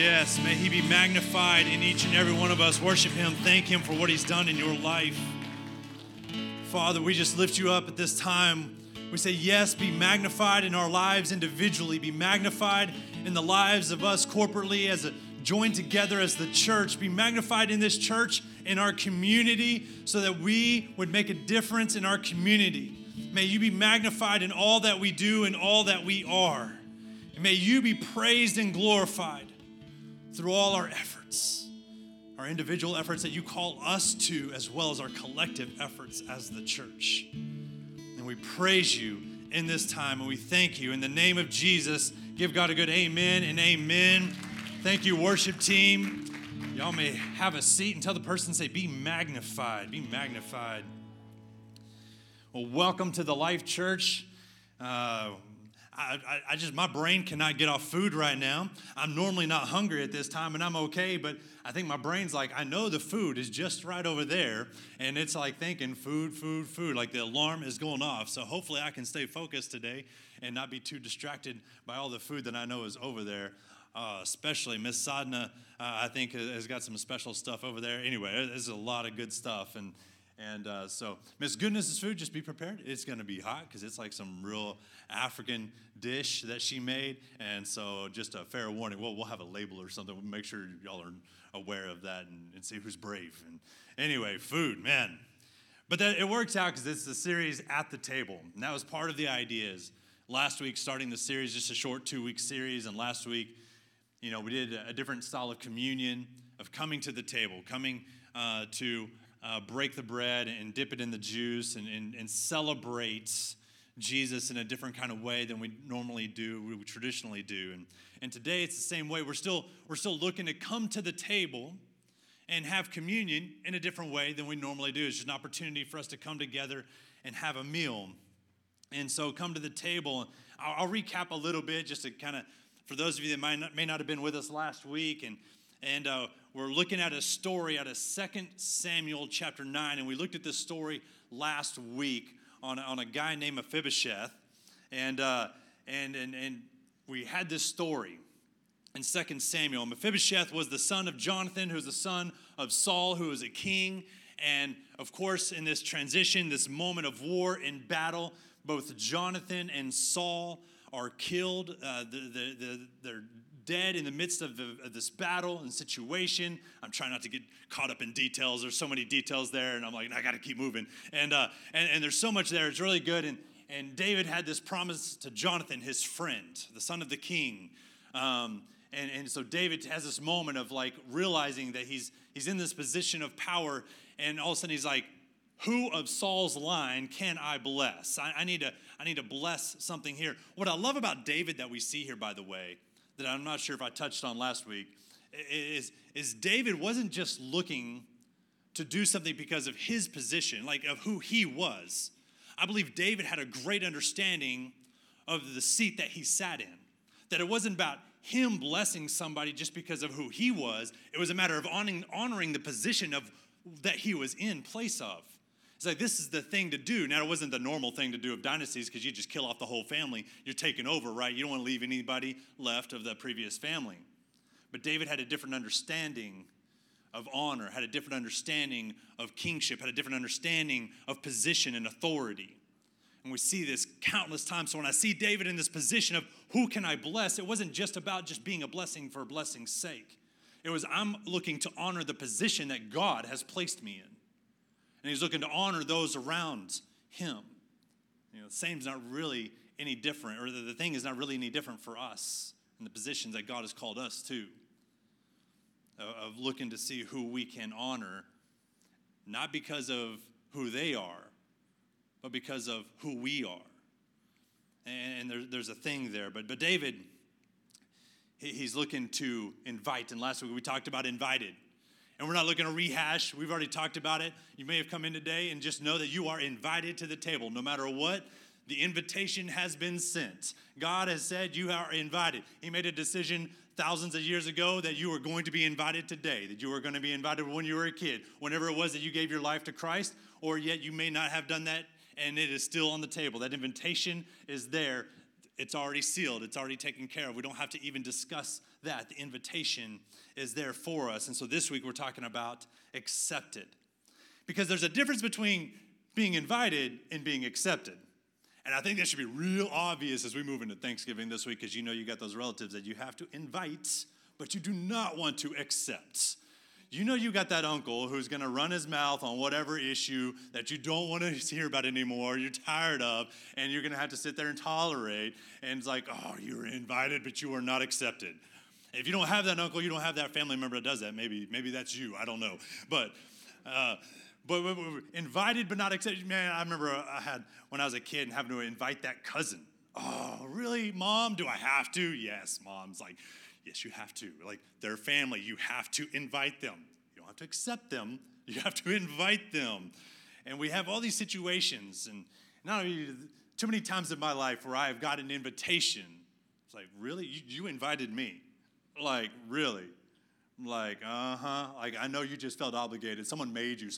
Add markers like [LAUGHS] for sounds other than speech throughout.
Yes, may He be magnified in each and every one of us. Worship Him, thank Him for what He's done in your life. Father, we just lift you up at this time. We say, Yes, be magnified in our lives individually, be magnified in the lives of us corporately as a joined together as the church, be magnified in this church, in our community, so that we would make a difference in our community. May you be magnified in all that we do and all that we are. And may you be praised and glorified through all our efforts, our individual efforts that you call us to, as well as our collective efforts as the church. And we praise you in this time and we thank you. In the name of Jesus, give God a good amen and amen. Thank you, worship team. Y'all may have a seat and tell the person, say, be magnified, be magnified. Well, welcome to the Life Church. Uh, I, I, just, my brain cannot get off food right now. I'm normally not hungry at this time and I'm okay, but I think my brain's like, I know the food is just right over there. And it's like thinking food, food, food, like the alarm is going off. So hopefully I can stay focused today and not be too distracted by all the food that I know is over there. Uh, especially Miss Sadna, uh, I think, has got some special stuff over there. Anyway, there's a lot of good stuff. And and uh, so, Miss Goodness's food, just be prepared. It's going to be hot because it's like some real African dish that she made. And so, just a fair warning. Well, we'll have a label or something. We'll make sure y'all are aware of that and, and see who's brave. And anyway, food, man. But that, it works out because it's the series at the table. And that was part of the idea. Is last week starting the series, just a short two week series, and last week, you know, we did a different style of communion, of coming to the table, coming uh, to uh, break the bread and dip it in the juice and, and, and celebrate Jesus in a different kind of way than we normally do, we traditionally do. And, and today it's the same way. We're still, we're still looking to come to the table and have communion in a different way than we normally do. It's just an opportunity for us to come together and have a meal. And so come to the table. I'll, I'll recap a little bit just to kind of, for those of you that might not, may not have been with us last week and and uh, we're looking at a story out of 2 Samuel chapter 9. And we looked at this story last week on, on a guy named Mephibosheth. And, uh, and, and, and we had this story in 2 Samuel. Mephibosheth was the son of Jonathan, who was the son of Saul, who was a king. And of course, in this transition, this moment of war and battle, both Jonathan and Saul are killed. Uh, the, the, the, they're dead in the midst of, the, of, this battle and situation. I'm trying not to get caught up in details. There's so many details there, and I'm like, I got to keep moving. And, uh, and, and there's so much there. It's really good. And, and David had this promise to Jonathan, his friend, the son of the king. Um, and, and so David has this moment of like realizing that he's, he's in this position of power, and all of a sudden he's like, who of Saul's line can I bless? I, I, need to, I need to bless something here. What I love about David that we see here, by the way, that I'm not sure if I touched on last week is, is David wasn't just looking to do something because of his position, like of who he was. I believe David had a great understanding of the seat that he sat in. That it wasn't about him blessing somebody just because of who he was, it was a matter of honoring, honoring the position of that he was in place of. It's like this is the thing to do. Now, it wasn't the normal thing to do of dynasties because you just kill off the whole family. You're taking over, right? You don't want to leave anybody left of the previous family. But David had a different understanding of honor, had a different understanding of kingship, had a different understanding of position and authority. And we see this countless times. So when I see David in this position of who can I bless, it wasn't just about just being a blessing for a blessing's sake. It was I'm looking to honor the position that God has placed me in and he's looking to honor those around him. You know, the same is not really any different, or the, the thing is not really any different for us in the positions that God has called us to. Of looking to see who we can honor, not because of who they are, but because of who we are. And there, there's a thing there. But, but David, he's looking to invite. And last week we talked about invited and we're not looking to rehash. We've already talked about it. You may have come in today and just know that you are invited to the table. No matter what, the invitation has been sent. God has said you are invited. He made a decision thousands of years ago that you were going to be invited today, that you were going to be invited when you were a kid, whenever it was that you gave your life to Christ, or yet you may not have done that and it is still on the table. That invitation is there It's already sealed, it's already taken care of. We don't have to even discuss that. The invitation is there for us. And so this week we're talking about accepted. Because there's a difference between being invited and being accepted. And I think that should be real obvious as we move into Thanksgiving this week, because you know you got those relatives that you have to invite, but you do not want to accept. You know you got that uncle who's going to run his mouth on whatever issue that you don't want to [LAUGHS] hear about anymore, you're tired of, and you're going to have to sit there and tolerate. And it's like, oh, you were invited, but you are not accepted. If you don't have that uncle, you don't have that family member that does that. Maybe, maybe that's you. I don't know. But uh, but, but invited but not accepted. Man, I remember I had when I was a kid and having to invite that cousin. Oh, really, mom? Do I have to? Yes, mom's like, yes, you have to. Like their family, you have to invite them. You don't have to accept them. You have to [LAUGHS] invite them. And we have all these situations, and not only too many times in my life where I have got an invitation. It's like, really? You, you invited me? Like, really? like, uh huh. Like, I know you just felt obligated. Someone made you.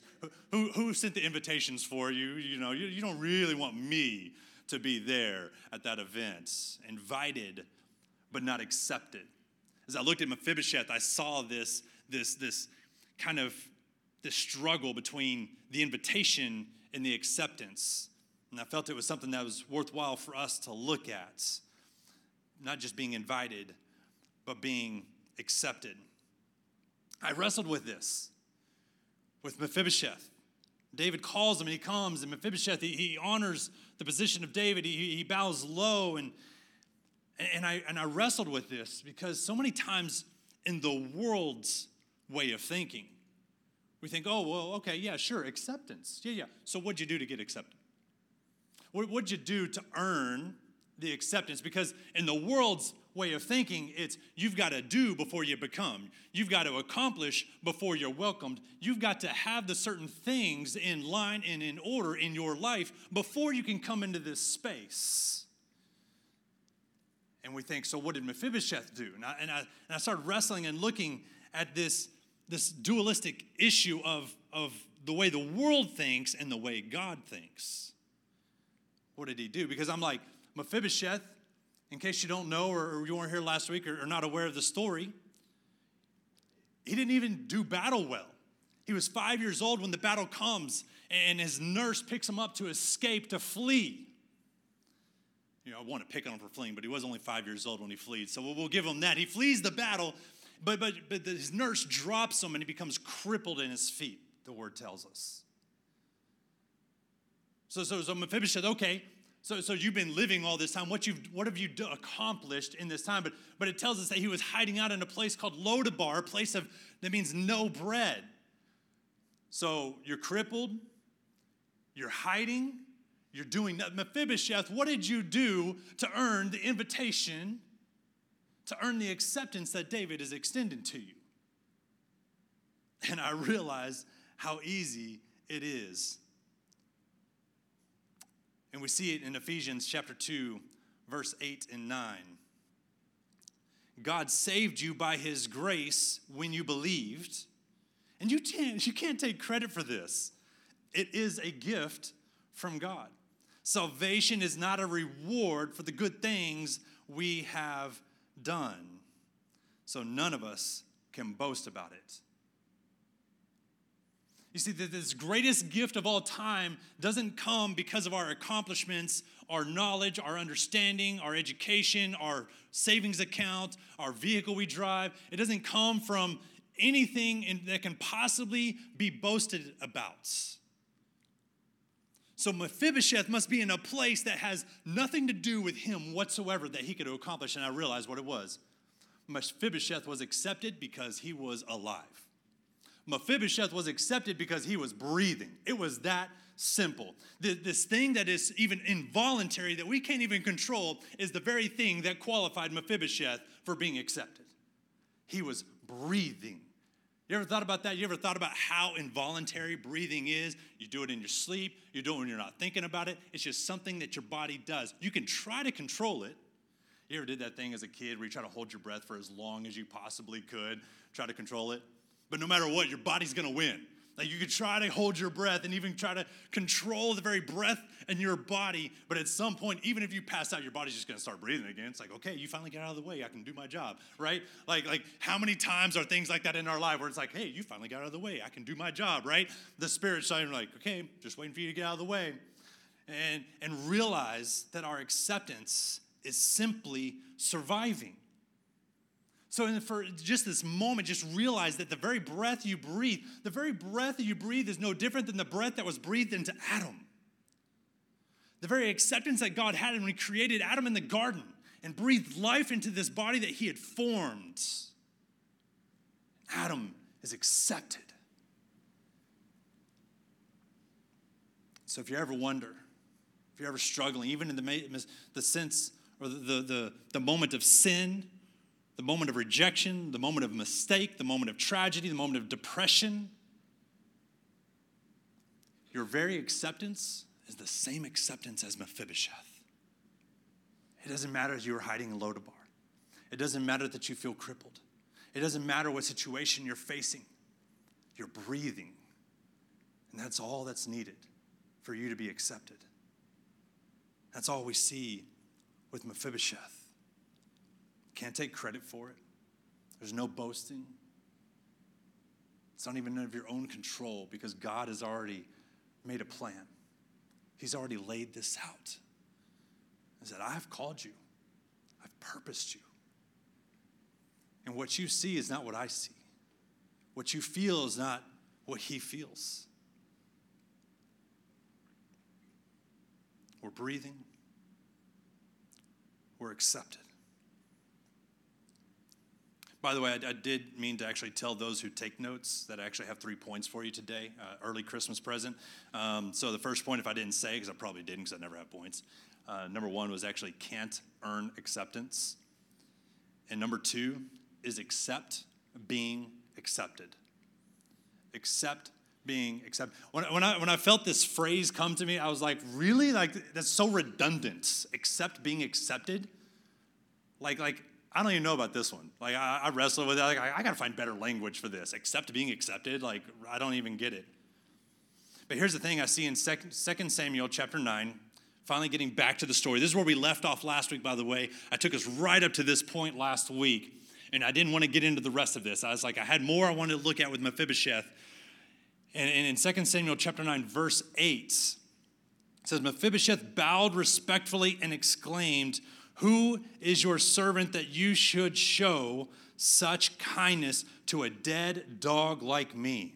Who, who sent the invitations for you? You know, you, you don't really want me to be there at that event. Invited, but not accepted. As I looked at Mephibosheth, I saw this, this, this kind of this struggle between the invitation and the acceptance. And I felt it was something that was worthwhile for us to look at. Not just being invited, but being accepted. I wrestled with this with Mephibosheth. David calls him and he comes, and Mephibosheth, he, he honors the position of David. He, he bows low. And, and, I, and I wrestled with this because so many times in the world's way of thinking, we think, oh, well, okay, yeah, sure, acceptance. Yeah, yeah. So what'd you do to get accepted? What, what'd you do to earn the acceptance? Because in the world's way of thinking, it's you've got to do before you become. You've got to accomplish before you're welcomed. You've got to have the certain things in line and in order in your life before you can come into this space. And we think, so what did Mephibosheth do? And I, and I, and I started wrestling and looking at this, this dualistic issue of, of the way the world thinks and the way God thinks. What did he do? Because I'm like, Mephibosheth, in case you don't know or, you weren't here last week or, or not aware of the story, he didn't even do battle well. He was five years old when the battle comes, and his nurse picks him up to escape, to flee. You know, I want to pick on him for fleeing, but he was only five years old when he fled. So we'll, we'll give him that. He flees the battle, but, but, but his nurse drops him and he becomes crippled in his feet, the word tells us. So, so, so Mephibosheth, okay, so, so you've been living all this time. What, you've, what have you do, accomplished in this time? But, but it tells us that he was hiding out in a place called Lodabar, a place of, that means no bread. So you're crippled, you're hiding, you're doing that. Mephibosheth, what did you do to earn the invitation, to earn the acceptance that David is extending to you? And I realize how easy it is and we see it in Ephesians chapter 2, verse 8 and 9. God saved you by his grace when you believed. And you can't, you can't take credit for this. It is a gift from God. Salvation is not a reward for the good things we have done. So none of us can boast about it. You see, that this greatest gift of all time doesn't come because of our accomplishments, our knowledge, our understanding, our education, our savings account, our vehicle we drive. It doesn't come from anything that can possibly be boasted about. So Mephibosheth must be in a place that has nothing to do with him whatsoever that he could accomplish. And I realized what it was. Mephibosheth was accepted because he was alive. Mephibosheth was accepted because he was breathing. It was that simple. This thing that is even involuntary that we can't even control is the very thing that qualified Mephibosheth for being accepted. He was breathing. You ever thought about that? You ever thought about how involuntary breathing is? You do it in your sleep, you do it when you're not thinking about it. It's just something that your body does. You can try to control it. You ever did that thing as a kid where you try to hold your breath for as long as you possibly could, try to control it? But no matter what, your body's gonna win. Like you could try to hold your breath and even try to control the very breath in your body, but at some point, even if you pass out, your body's just gonna start breathing again. It's like, okay, you finally get out of the way. I can do my job, right? Like, like how many times are things like that in our life where it's like, hey, you finally got out of the way. I can do my job, right? The Spirit's saying, like, okay, just waiting for you to get out of the way. And, and realize that our acceptance is simply surviving. So, for just this moment, just realize that the very breath you breathe, the very breath that you breathe is no different than the breath that was breathed into Adam. The very acceptance that God had when He created Adam in the garden and breathed life into this body that He had formed. Adam is accepted. So, if you ever wonder, if you're ever struggling, even in the, the sense or the, the, the, the moment of sin, the moment of rejection, the moment of mistake, the moment of tragedy, the moment of depression. Your very acceptance is the same acceptance as Mephibosheth. It doesn't matter if you're hiding in Lodabar. It doesn't matter that you feel crippled. It doesn't matter what situation you're facing. You're breathing. And that's all that's needed for you to be accepted. That's all we see with Mephibosheth. Can't take credit for it. There's no boasting. It's not even of your own control because God has already made a plan. He's already laid this out. He said, I've called you, I've purposed you. And what you see is not what I see. What you feel is not what he feels. We're breathing, we're accepted. By the way, I, I, did mean to actually tell those who take notes that I actually have three points for you today, uh, early Christmas present. Um, so the first point, if I didn't say, because I probably didn't, because I never have points. Uh, number one was actually can't earn acceptance, and number two is accept being accepted. Accept being accepted. When, when, I, when I felt this phrase come to me, I was like, really? Like, that's so redundant. Accept being accepted? Like, like I don't even know about this one. Like I, I wrestle with it. Like I, I got to find better language for this. Accept being accepted. Like I don't even get it. But here's the thing I see in 2 Samuel chapter 9, finally getting back to the story. This is where we left off last week, by the way. I took us right up to this point last week, and I didn't want to get into the rest of this. I was like, I had more I wanted to look at with Mephibosheth. And, and in 2 Samuel chapter 9, verse 8, it says, Mephibosheth bowed respectfully and exclaimed, who is your servant that you should show such kindness to a dead dog like me?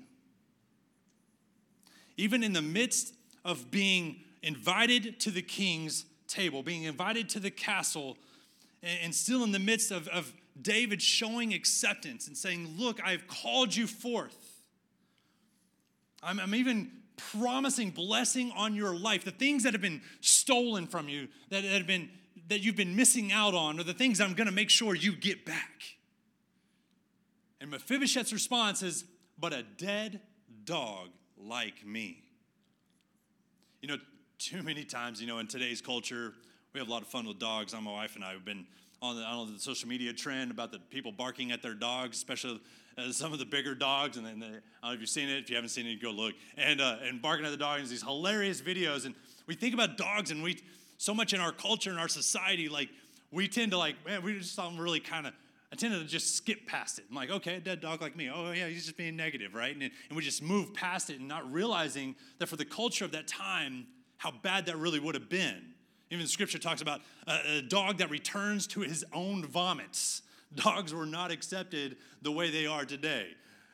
Even in the midst of being invited to the king's table, being invited to the castle, and still in the midst of, of David showing acceptance and saying, Look, I've called you forth. I'm, I'm even promising blessing on your life. The things that have been stolen from you, that, that have been that you've been missing out on, or the things I'm going to make sure you get back. And Mephibosheth's response is, But a dead dog like me. You know, too many times, you know, in today's culture, we have a lot of fun with dogs. My wife and I have been on the, the social media trend about the people barking at their dogs, especially uh, some of the bigger dogs. And then the, I don't know if you've seen it. If you haven't seen it, go look. And, uh, and barking at the dogs, these hilarious videos. And we think about dogs and we, so much in our culture and our society, like we tend to like, man, we just don't really kind of, I tend to just skip past it. I'm like, okay, a dead dog like me. Oh, yeah, he's just being negative, right? And, and we just move past it and not realizing that for the culture of that time, how bad that really would have been. Even scripture talks about a, a dog that returns to his own vomits. Dogs were not accepted the way they are today.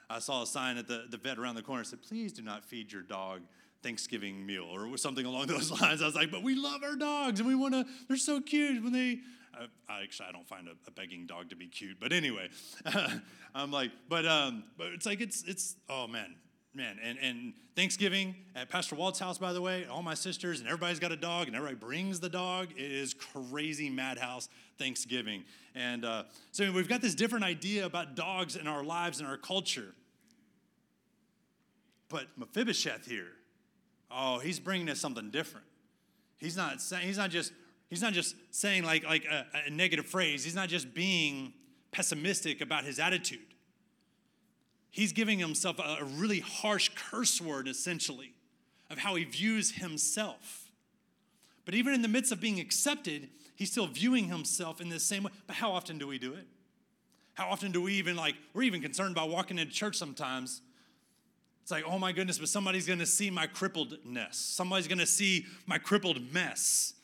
I saw a sign at the, the vet around the corner that said, please do not feed your dog Thanksgiving meal or something along those [LAUGHS] lines. I was like, but we love our dogs and we want to, they're so cute when they, I, I actually, I don't find a, a, begging dog to be cute, but anyway, [LAUGHS] I'm like, but, um, but it's like, it's, it's, oh man, man. And, and Thanksgiving at Pastor Walt's house, by the way, all my sisters and everybody's got a dog and everybody brings the dog. It is crazy madhouse Thanksgiving. And uh, so we've got this different idea about dogs in our lives and our culture. But Mephibosheth here, Oh, he's bringing us something different. He's not saying, he's not just, he's not just saying like, like a, a negative phrase. He's not just being pessimistic about his attitude. he's giving himself a, a really harsh curse word, essentially, of how he views himself. But even in the midst of being accepted, he's still viewing himself in the same way. But how often do we do it? How often do we even like, we're even concerned about walking into church sometimes. It's like, oh my goodness, but somebody's gonna see my crippledness. Somebody's gonna see my crippled mess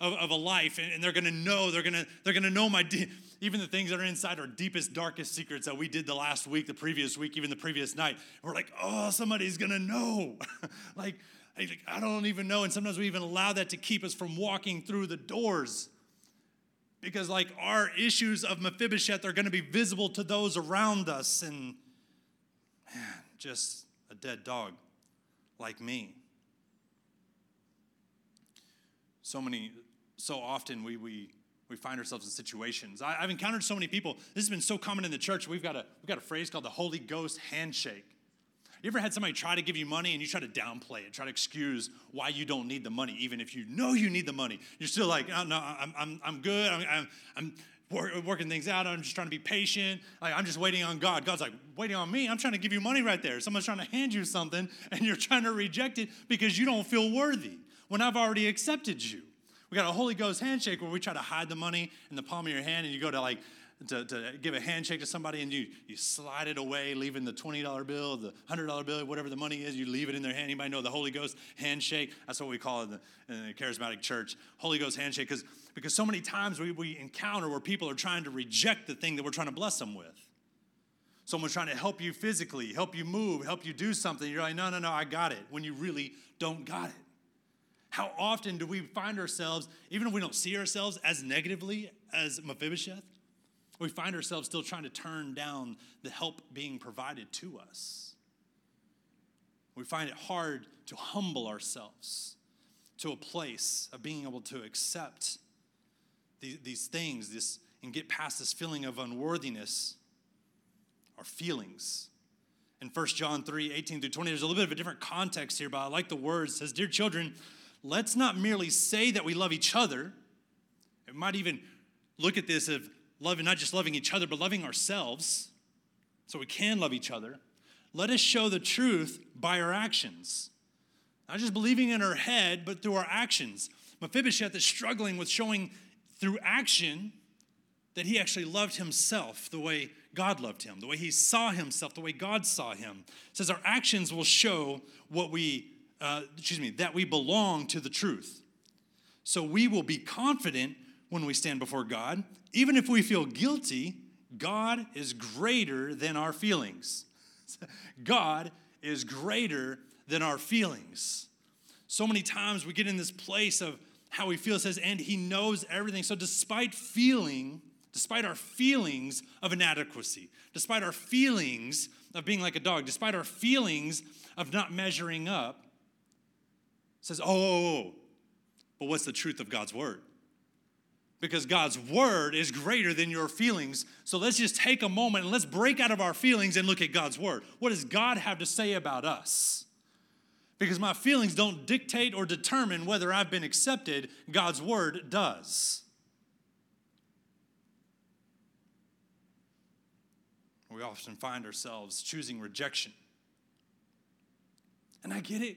of, of a life, and, and, they're gonna know, they're gonna, they're gonna know my, de- even the things that are inside our deepest, darkest secrets that we did the last week, the previous week, even the previous night. We're like, oh, somebody's gonna know. [LAUGHS] like, I don't even know. And sometimes we even allow that to keep us from walking through the doors because like our issues of Mephibosheth are going to be visible to those around us and man, just dead dog like me. So many, so often we, we, we find ourselves in situations. I, have encountered so many people. This has been so common in the church. We've got a, we've got a phrase called the Holy Ghost handshake. You ever had somebody try to give you money and you try to downplay it, try to excuse why you don't need the money, even if you know you need the money? You're still like, oh, no, I'm, I'm, I'm good. I'm, I'm, I'm working things out. I'm just trying to be patient. Like, I'm just waiting on God. God's like, waiting on me. I'm trying to give you money right there. Someone's trying to hand you something and you're trying to reject it because you don't feel worthy when I've already accepted you. We got a Holy Ghost handshake where we try to hide the money in the palm of your hand and you go to like to, to give a handshake to somebody and you, you slide it away, leaving the $20 bill, the $100 bill, whatever the money is, you leave it in their hand. Anybody know the Holy Ghost handshake? That's what we call it in the, in the charismatic church, Holy Ghost handshake, because because so many times we, we encounter where people are trying to reject the thing that we're trying to bless them with. Someone's trying to help you physically, help you move, help you do something. You're like, no, no, no, I got it, when you really don't got it. How often do we find ourselves, even if we don't see ourselves as negatively as Mephibosheth, we find ourselves still trying to turn down the help being provided to us. We find it hard to humble ourselves to a place of being able to accept these, these things this, and get past this feeling of unworthiness, our feelings. In 1 John 3 18 through 20, there's a little bit of a different context here, but I like the words. It says, Dear children, let's not merely say that we love each other. It might even look at this of loving, not just loving each other, but loving ourselves so we can love each other. Let us show the truth by our actions. Not just believing in our head, but through our actions. Mephibosheth is struggling with showing through action that he actually loved himself the way God loved him, the way he saw himself, the way God saw him. It says our actions will show what we, uh, excuse me, that we belong to the truth. So we will be confident when we stand before God. Even if we feel guilty, God is greater than our feelings. [LAUGHS] God is greater than our feelings. So many times we get in this place of how we feel. It says, and he knows everything. So despite feeling, despite our feelings of inadequacy, despite our feelings of being like a dog, despite our feelings of not measuring up, says, oh, oh, oh, oh, but what's the truth of God's word? Because God's word is greater than your feelings. So let's just take a moment and let's break out of our feelings and look at God's word. What does God have to say about us? because my feelings don't dictate or determine whether I've been accepted. God's word does. We often find ourselves choosing rejection. And I get it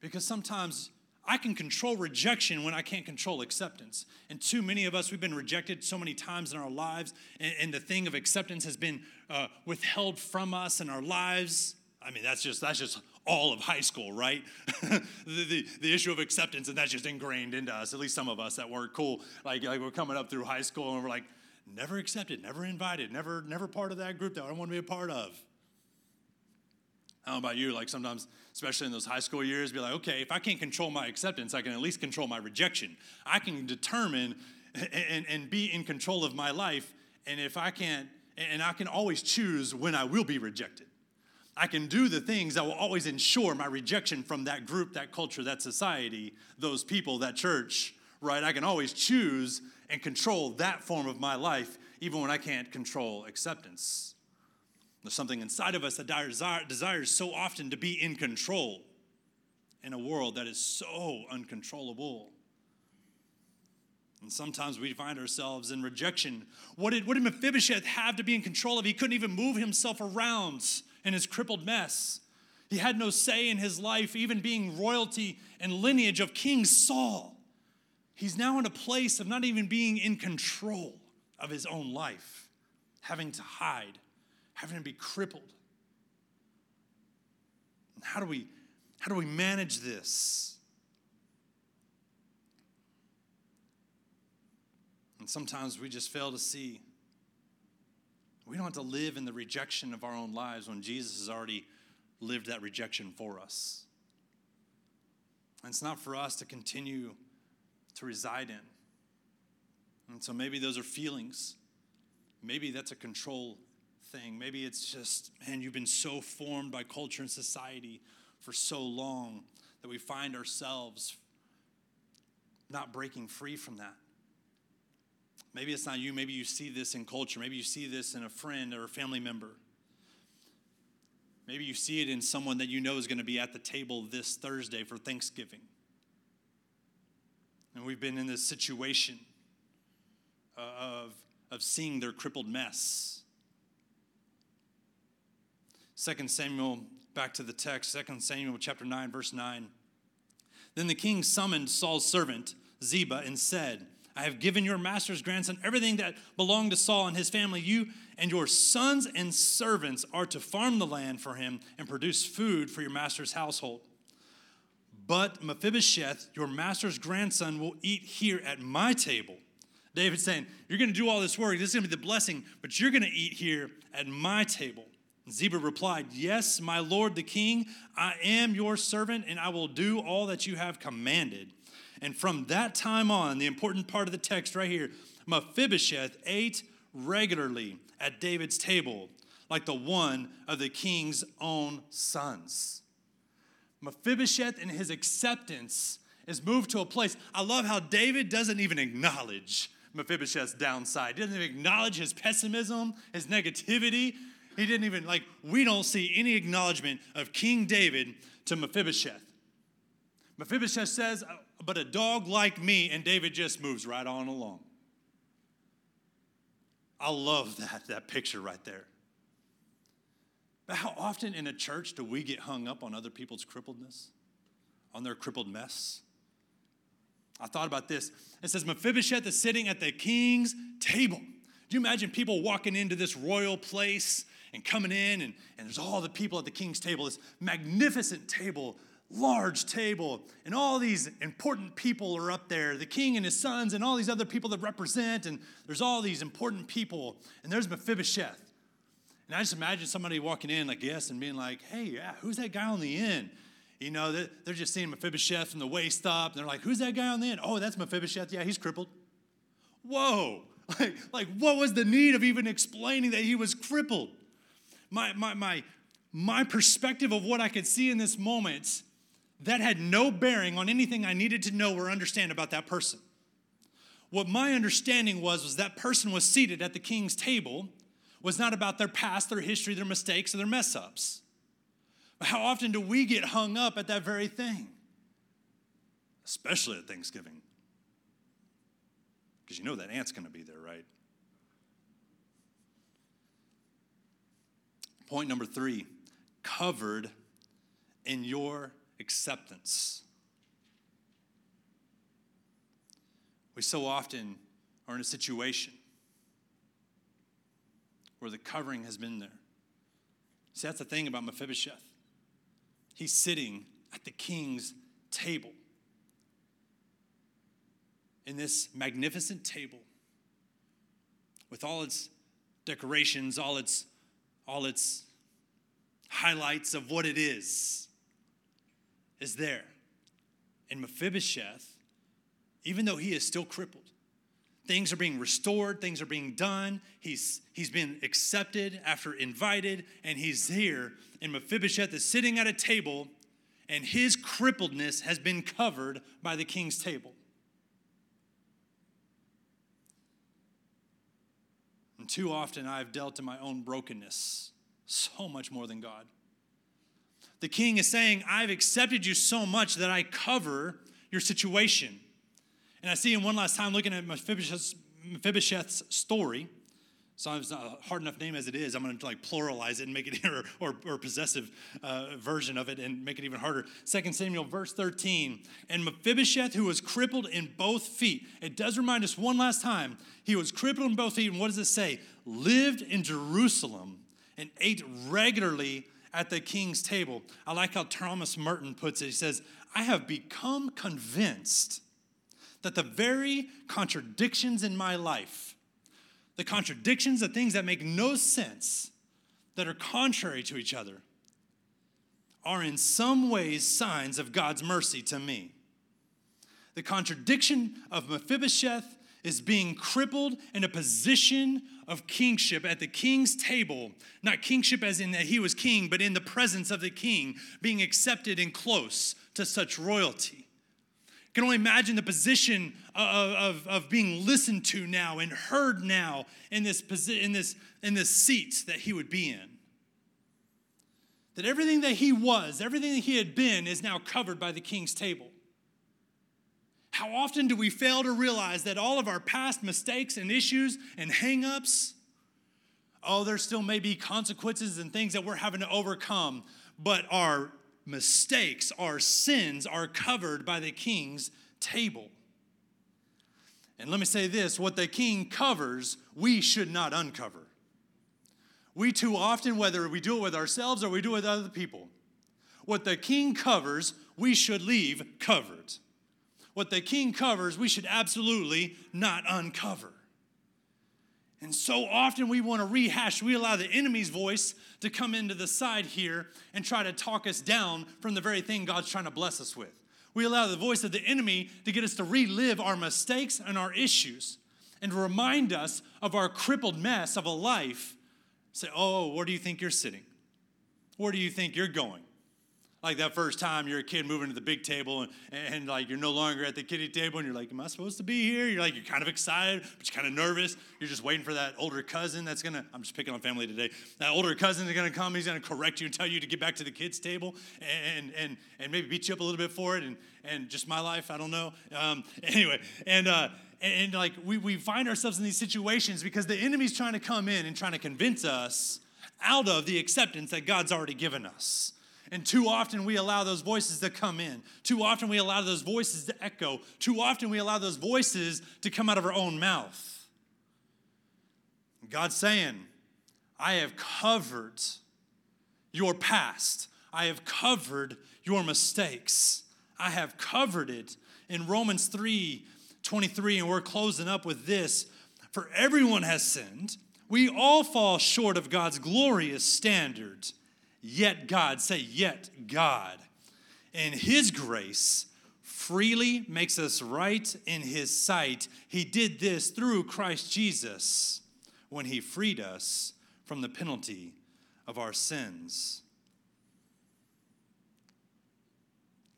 because sometimes I can control rejection when I can't control acceptance. And too many of us, we've been rejected so many times in our lives, and, and the thing of acceptance has been uh, withheld from us in our lives. I mean, that's just that's just all of high school, right? [LAUGHS] the, the, the, issue of acceptance, and that's just ingrained into us, at least some of us that weren't cool. Like, like we're coming up through high school and we're like, never accepted, never invited, never, never part of that group that I want to be a part of. I don't know about you, like sometimes, especially in those high school years, be like, okay, if I can't control my acceptance, I can at least control my rejection. I can determine and, and be in control of my life. And if I can't, and I can always choose when I will be rejected. I can do the things that will always ensure my rejection from that group, that culture, that society, those people, that church, right? I can always choose and control that form of my life, even when I can't control acceptance. There's something inside of us that desires so often to be in control in a world that is so uncontrollable. And sometimes we find ourselves in rejection. What did, what did Mephibosheth have to be in control of? He couldn't even move himself around in his crippled mess. He had no say in his life, even being royalty and lineage of King Saul. He's now in a place of not even being in control of his own life, having to hide, having to be crippled. How do we, how do we manage this? And sometimes we just fail to see. We don't have to live in the rejection of our own lives when Jesus has already lived that rejection for us. And it's not for us to continue to reside in. And so maybe those are feelings. Maybe that's a control thing. Maybe it's just, man, you've been so formed by culture and society for so long that we find ourselves not breaking free from that. Maybe it's not you. Maybe you see this in culture. Maybe you see this in a friend or a family member. Maybe you see it in someone that you know is going to be at the table this Thursday for Thanksgiving. And we've been in this situation uh, of, of seeing their crippled mess. 2 Samuel, back to the text, 2 Samuel chapter 9, verse 9. Then the king summoned Saul's servant, Ziba, and said, I have given your master's grandson everything that belonged to Saul and his family. You and your sons and servants are to farm the land for him and produce food for your master's household. But Mephibosheth, your master's grandson, will eat here at my table. David's saying, You're going to do all this work. This is going to be the blessing, but you're going to eat here at my table. Ziba replied, Yes, my lord the king, I am your servant, and I will do all that you have commanded. And from that time on, the important part of the text right here, Mephibosheth ate regularly at David's table, like the one of the king's own sons. Mephibosheth and his acceptance is moved to a place. I love how David doesn't even acknowledge Mephibosheth's downside. He doesn't even acknowledge his pessimism, his negativity. He didn't even, like, we don't see any acknowledgement of King David to Mephibosheth. Mephibosheth says, uh, but a dog like me, and David just moves right on along. I love that, that picture right there. But how often in a church do we get hung up on other people's crippledness, on their crippled mess? I thought about this. It says Mephibosheth is sitting at the king's table. Do you imagine people walking into this royal place and coming in, and, and there's all the people at the king's table, this magnificent table large table, and all these important people are up there the king and his sons, and all these other people that represent, and there's all these important people, and there's Mephibosheth. And I just imagine somebody walking in, like, yes, and being like, hey, yeah, who's that guy on the end? You know, they're just seeing Mephibosheth from the waist up, and they're like, who's that guy on the end? Oh, that's Mephibosheth. Yeah, he's crippled. Whoa. [LAUGHS] Like, like what was the need of even explaining that he was crippled? My, my, my, my perspective of what I could see in this moment that had no bearing on anything I needed to know or understand about that person. What my understanding was was that person was seated at the king's table was not about their past, their history, their mistakes, or their mess ups. But how often do we get hung up at that very thing? Especially at Thanksgiving. Because you know that aunt's going to be there, right? Point number three covered in your acceptance. We so often are in a situation where the covering has been there. See, that's the thing about Mephibosheth. He's sitting at the king's table in this magnificent table with all its decorations, all its, all its highlights of what it is is there. And Mephibosheth, even though he is still crippled, things are being restored, things are being done. He's, he's been accepted after invited, and he's here. And Mephibosheth is sitting at a table, and his crippledness has been covered by the king's table. And too often I've dealt in my own brokenness so much more than God. The king is saying, I've accepted you so much that I cover your situation. And I see him one last time looking at Mephibosheth's, Mephibosheth's story. So it's not a hard enough name as it is. I'm going to like pluralize it and make it [LAUGHS] or, or, or possessive uh, version of it and make it even harder. 2 Samuel verse 13. And Mephibosheth, who was crippled in both feet, it does remind us one last time. He was crippled in both feet. And what does it say? Lived in Jerusalem and ate regularly at the king's table. I like how Thomas Merton puts it. He says, I have become convinced that the very contradictions in my life the contradictions, the things that make no sense, that are contrary to each other, are in some ways signs of God's mercy to me. The contradiction of Mephibosheth is being crippled in a position of kingship at the king's table, not kingship as in that he was king, but in the presence of the king, being accepted and close to such royalty can only imagine the position of, of, of, being listened to now and heard now in this, in, this, in this seat that he would be in. That everything that he was, everything that he had been, is now covered by the king's table. How often do we fail to realize that all of our past mistakes and issues and hangups, oh, there still may be consequences and things that we're having to overcome, but our mistakes, our sins are covered by the king's table. And let me say this what the king covers, we should not uncover. We too often, whether we do it with ourselves or we do it with other people, what the king covers, we should leave covered. What the king covers, we should absolutely not uncover. And so often we want to rehash, we allow the enemy's voice to come into the side here and try to talk us down from the very thing God's trying to bless us with. We allow the voice of the enemy to get us to relive our mistakes and our issues and remind us of our crippled mess of a life. Say, oh, where do you think you're sitting? Where do you think you're going? Like that first time you're a kid moving to the big table and, and like you're no longer at the kiddie table and you're like, Am I supposed to be here? You're like, you're kind of excited, but you're kind of nervous. You're just waiting for that older cousin that's gonna, I'm just picking on family today. That older cousin is gonna come, he's gonna correct you and tell you to get back to the kids' table and and and maybe beat you up a little bit for it. And and just my life, I don't know. Um, [LAUGHS] anyway, and uh and, and like we, we find ourselves in these situations because the enemy's trying to come in and trying to convince us out of the acceptance that God's already given us. And too often we allow those voices to come in. Too often we allow those voices to echo. Too often we allow those voices to come out of our own mouth. God's saying, I have covered your past. I have covered your mistakes. I have covered it in Romans 3 23, and we're closing up with this. For everyone has sinned. We all fall short of God's glorious standard Yet God, say, yet God, in His grace, freely makes us right in His sight. He did this through Christ Jesus when He freed us from the penalty of our sins.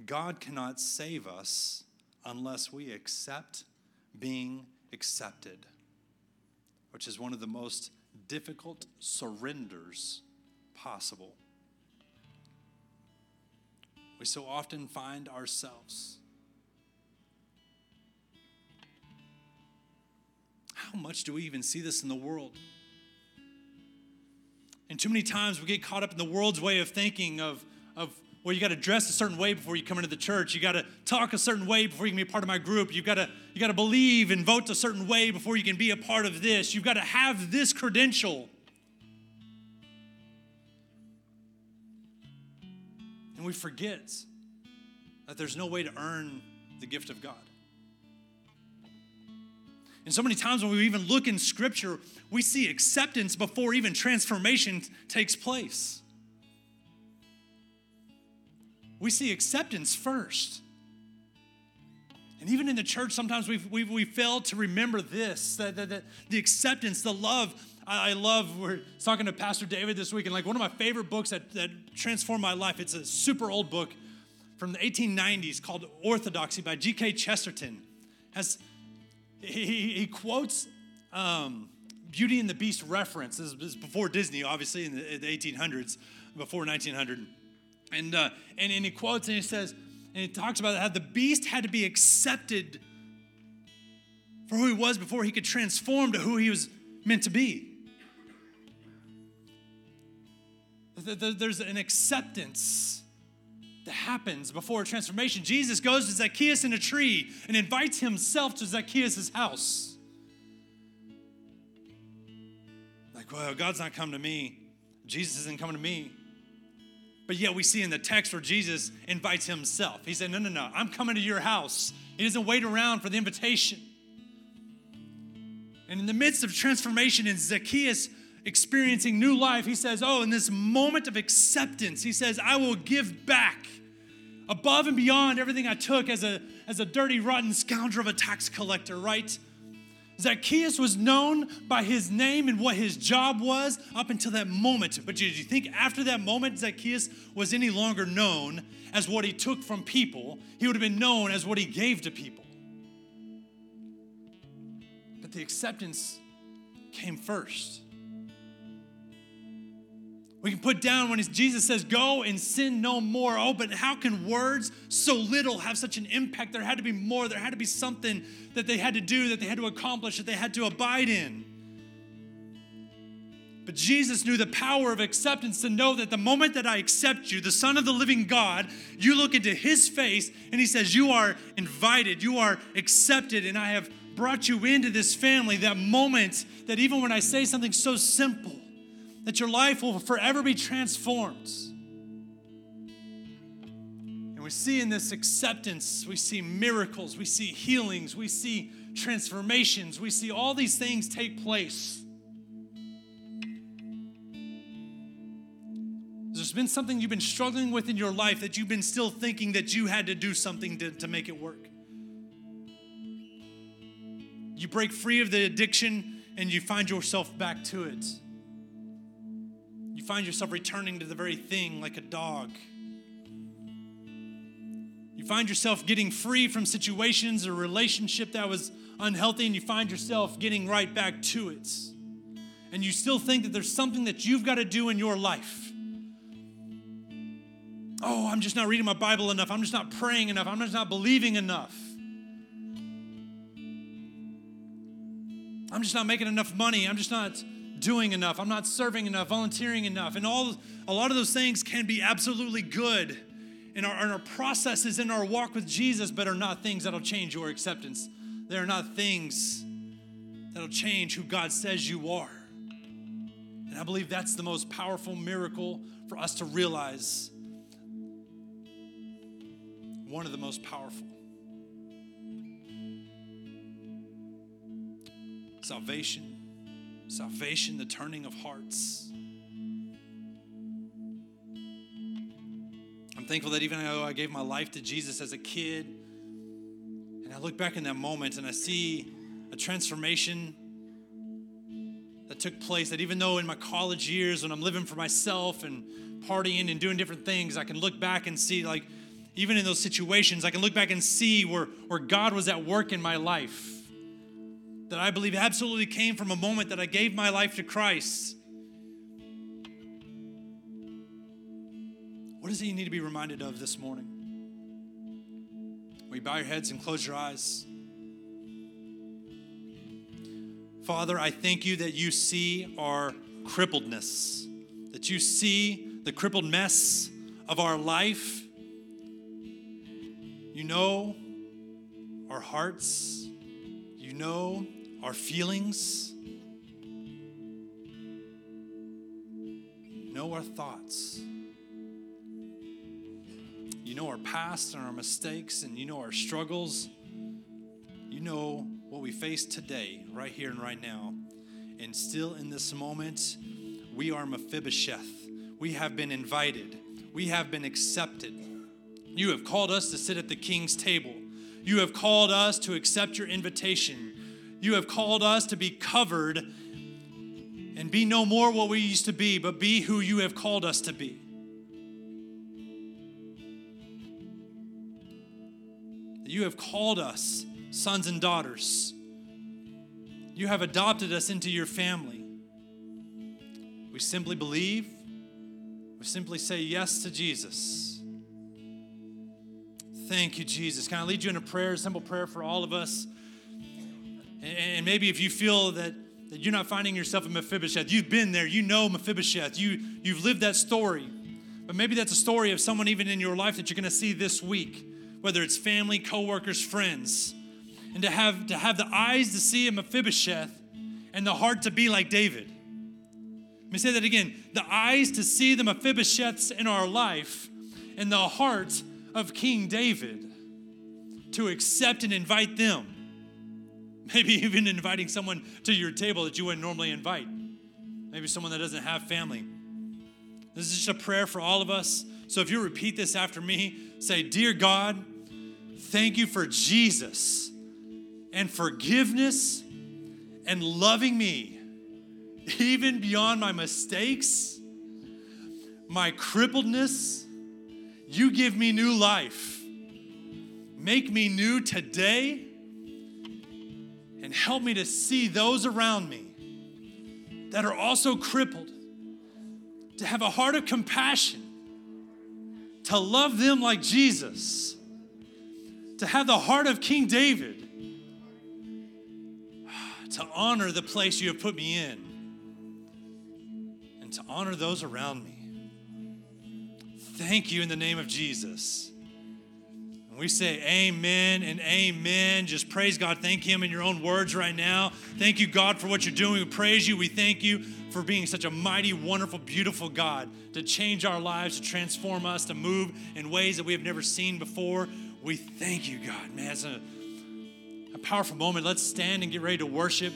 God cannot save us unless we accept being accepted, which is one of the most difficult surrenders possible we so often find ourselves. How much do we even see this in the world? And too many times we get caught up in the world's way of thinking of, of well, you got to dress a certain way before you come into the church. You got to talk a certain way before you can be a part of my group. You got to you got to believe and vote a certain way before you can be a part of this. You've got to have this credential. We forget that there's no way to earn the gift of God. And so many times when we even look in Scripture, we see acceptance before even transformation takes place. We see acceptance first. And even in the church, sometimes we we fail to remember this that, that, that the acceptance, the love. I, I, love, we're talking to Pastor David this week, and like one of my favorite books that, that transformed my life, it's a super old book from the 1890s called Orthodoxy by G.K. Chesterton. Has, he, he quotes um, Beauty and the Beast reference. This is before Disney, obviously, in the, the 1800s, before 1900. And, uh, and, and he quotes and he says, and he talks about how the beast had to be accepted for who he was before he could transform to who he was meant to be. There's an acceptance that happens before transformation. Jesus goes to Zacchaeus in a tree and invites himself to Zacchaeus' house. Like, well, God's not come to me. Jesus isn't coming to me. But yet we see in the text where Jesus invites himself. He said, No, no, no, I'm coming to your house. He doesn't wait around for the invitation. And in the midst of transformation in Zacchaeus experiencing new life, he says, Oh, in this moment of acceptance, he says, I will give back above and beyond everything I took as a, as a dirty, rotten scoundrel of a tax collector, right? Zacchaeus was known by his name and what his job was up until that moment. But did you think after that moment, Zacchaeus was any longer known as what he took from people? He would have been known as what he gave to people. But the acceptance came first. We can put down when Jesus says, Go and sin no more. Oh, but how can words so little have such an impact? There had to be more. There had to be something that they had to do, that they had to accomplish, that they had to abide in. But Jesus knew the power of acceptance to know that the moment that I accept you, the Son of the living God, you look into his face and he says, You are invited, you are accepted, and I have brought you into this family. That moment that even when I say something so simple, that your life will forever be transformed. And we see in this acceptance, we see miracles, we see healings, we see transformations, we see all these things take place. There's been something you've been struggling with in your life that you've been still thinking that you had to do something to, to make it work. You break free of the addiction and you find yourself back to it find yourself returning to the very thing like a dog. You find yourself getting free from situations or relationship that was unhealthy, and you find yourself getting right back to it. And you still think that there's something that you've got to do in your life. Oh, I'm just not reading my Bible enough. I'm just not praying enough. I'm just not believing enough. I'm just not making enough money. I'm just not doing enough, I'm not serving enough, volunteering enough. And all a lot of those things can be absolutely good in our, in our processes in our walk with Jesus, but are not things that'll change your acceptance. They are not things that'll change who God says you are. And I believe that's the most powerful miracle for us to realize. One of the most powerful. Salvation salvation, the turning of hearts. I'm thankful that even though I gave my life to Jesus as a kid, and I look back in that moment and I see a transformation that took place. That even though in my college years, when I'm living for myself and partying and doing different things, I can look back and see, like, even in those situations, I can look back and see where, where God was at work in my life that I believe absolutely came from a moment that I gave my life to Christ. What is it you need to be reminded of this morning? Will you bow your heads and close your eyes? Father, I thank you that you see our crippledness, that you see the crippled mess of our life. You know our hearts. You know our feelings, know our thoughts. You know our past and our mistakes, and you know our struggles. You know what we face today, right here and right now. And still in this moment, we are Mephibosheth. We have been invited, we have been accepted. You have called us to sit at the king's table. You have called us to accept your invitation. You have called us to be covered and be no more what we used to be, but be who you have called us to be. You have called us sons and daughters. You have adopted us into your family. We simply believe, we simply say yes to Jesus. Thank you, Jesus. Can I lead you in a prayer, a simple prayer for all of us? And maybe if you feel that that you're not finding yourself in Mephibosheth. You've been there, you know Mephibosheth, you, you've lived that story. But maybe that's a story of someone even in your life that you're gonna see this week, whether it's family, coworkers, friends. And to have, to have the eyes to see a Mephibosheth and the heart to be like David. Let me say that again the eyes to see the Mephibosheths in our life and the heart of King David to accept and invite them. Maybe [LAUGHS] even inviting someone to your table that you wouldn't normally invite. Maybe someone that doesn't have family. This is just a prayer for all of us. So if you repeat this after me, say, Dear God, thank you for Jesus and forgiveness and loving me, even beyond my mistakes, my crippledness. You give me new life. Make me new today and help me to see those around me that are also crippled, to have a heart of compassion, to love them like Jesus, to have the heart of King David, [SIGHS] to honor the place you have put me in, and to honor those around me. Thank you in the name of Jesus. We say amen and amen. Just praise God. Thank Him in your own words right now. Thank you, God, for what you're doing. We praise you. We thank you for being such a mighty, wonderful, beautiful God to change our lives, to transform us, to move in ways that we have never seen before. We thank you, God. Man, it's a, a powerful moment. Let's stand and get ready to worship.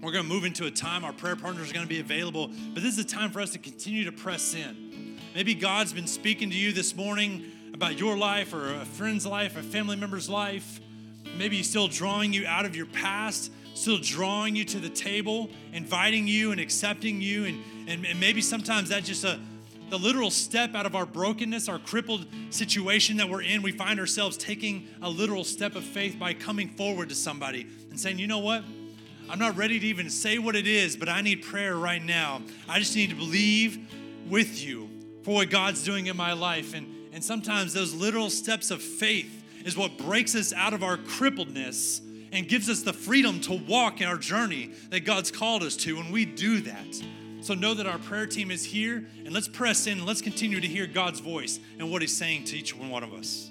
We're going to move into a time our prayer partners are going to be available, but this is a time for us to continue to press in. Maybe God's been speaking to you this morning about your life or a friend's life, a family member's life. Maybe He's still drawing you out of your past, still drawing you to the table, inviting you and accepting you. And, and, and maybe sometimes that's just a the literal step out of our brokenness, our crippled situation that we're in. We find ourselves taking a literal step of faith by coming forward to somebody and saying, you know what? I'm not ready to even say what it is, but I need prayer right now. I just need to believe with you for what God's doing in my life. And, and sometimes those literal steps of faith is what breaks us out of our crippledness and gives us the freedom to walk in our journey that God's called us to when we do that. So know that our prayer team is here and let's press in and let's continue to hear God's voice and what He's saying to each one of us.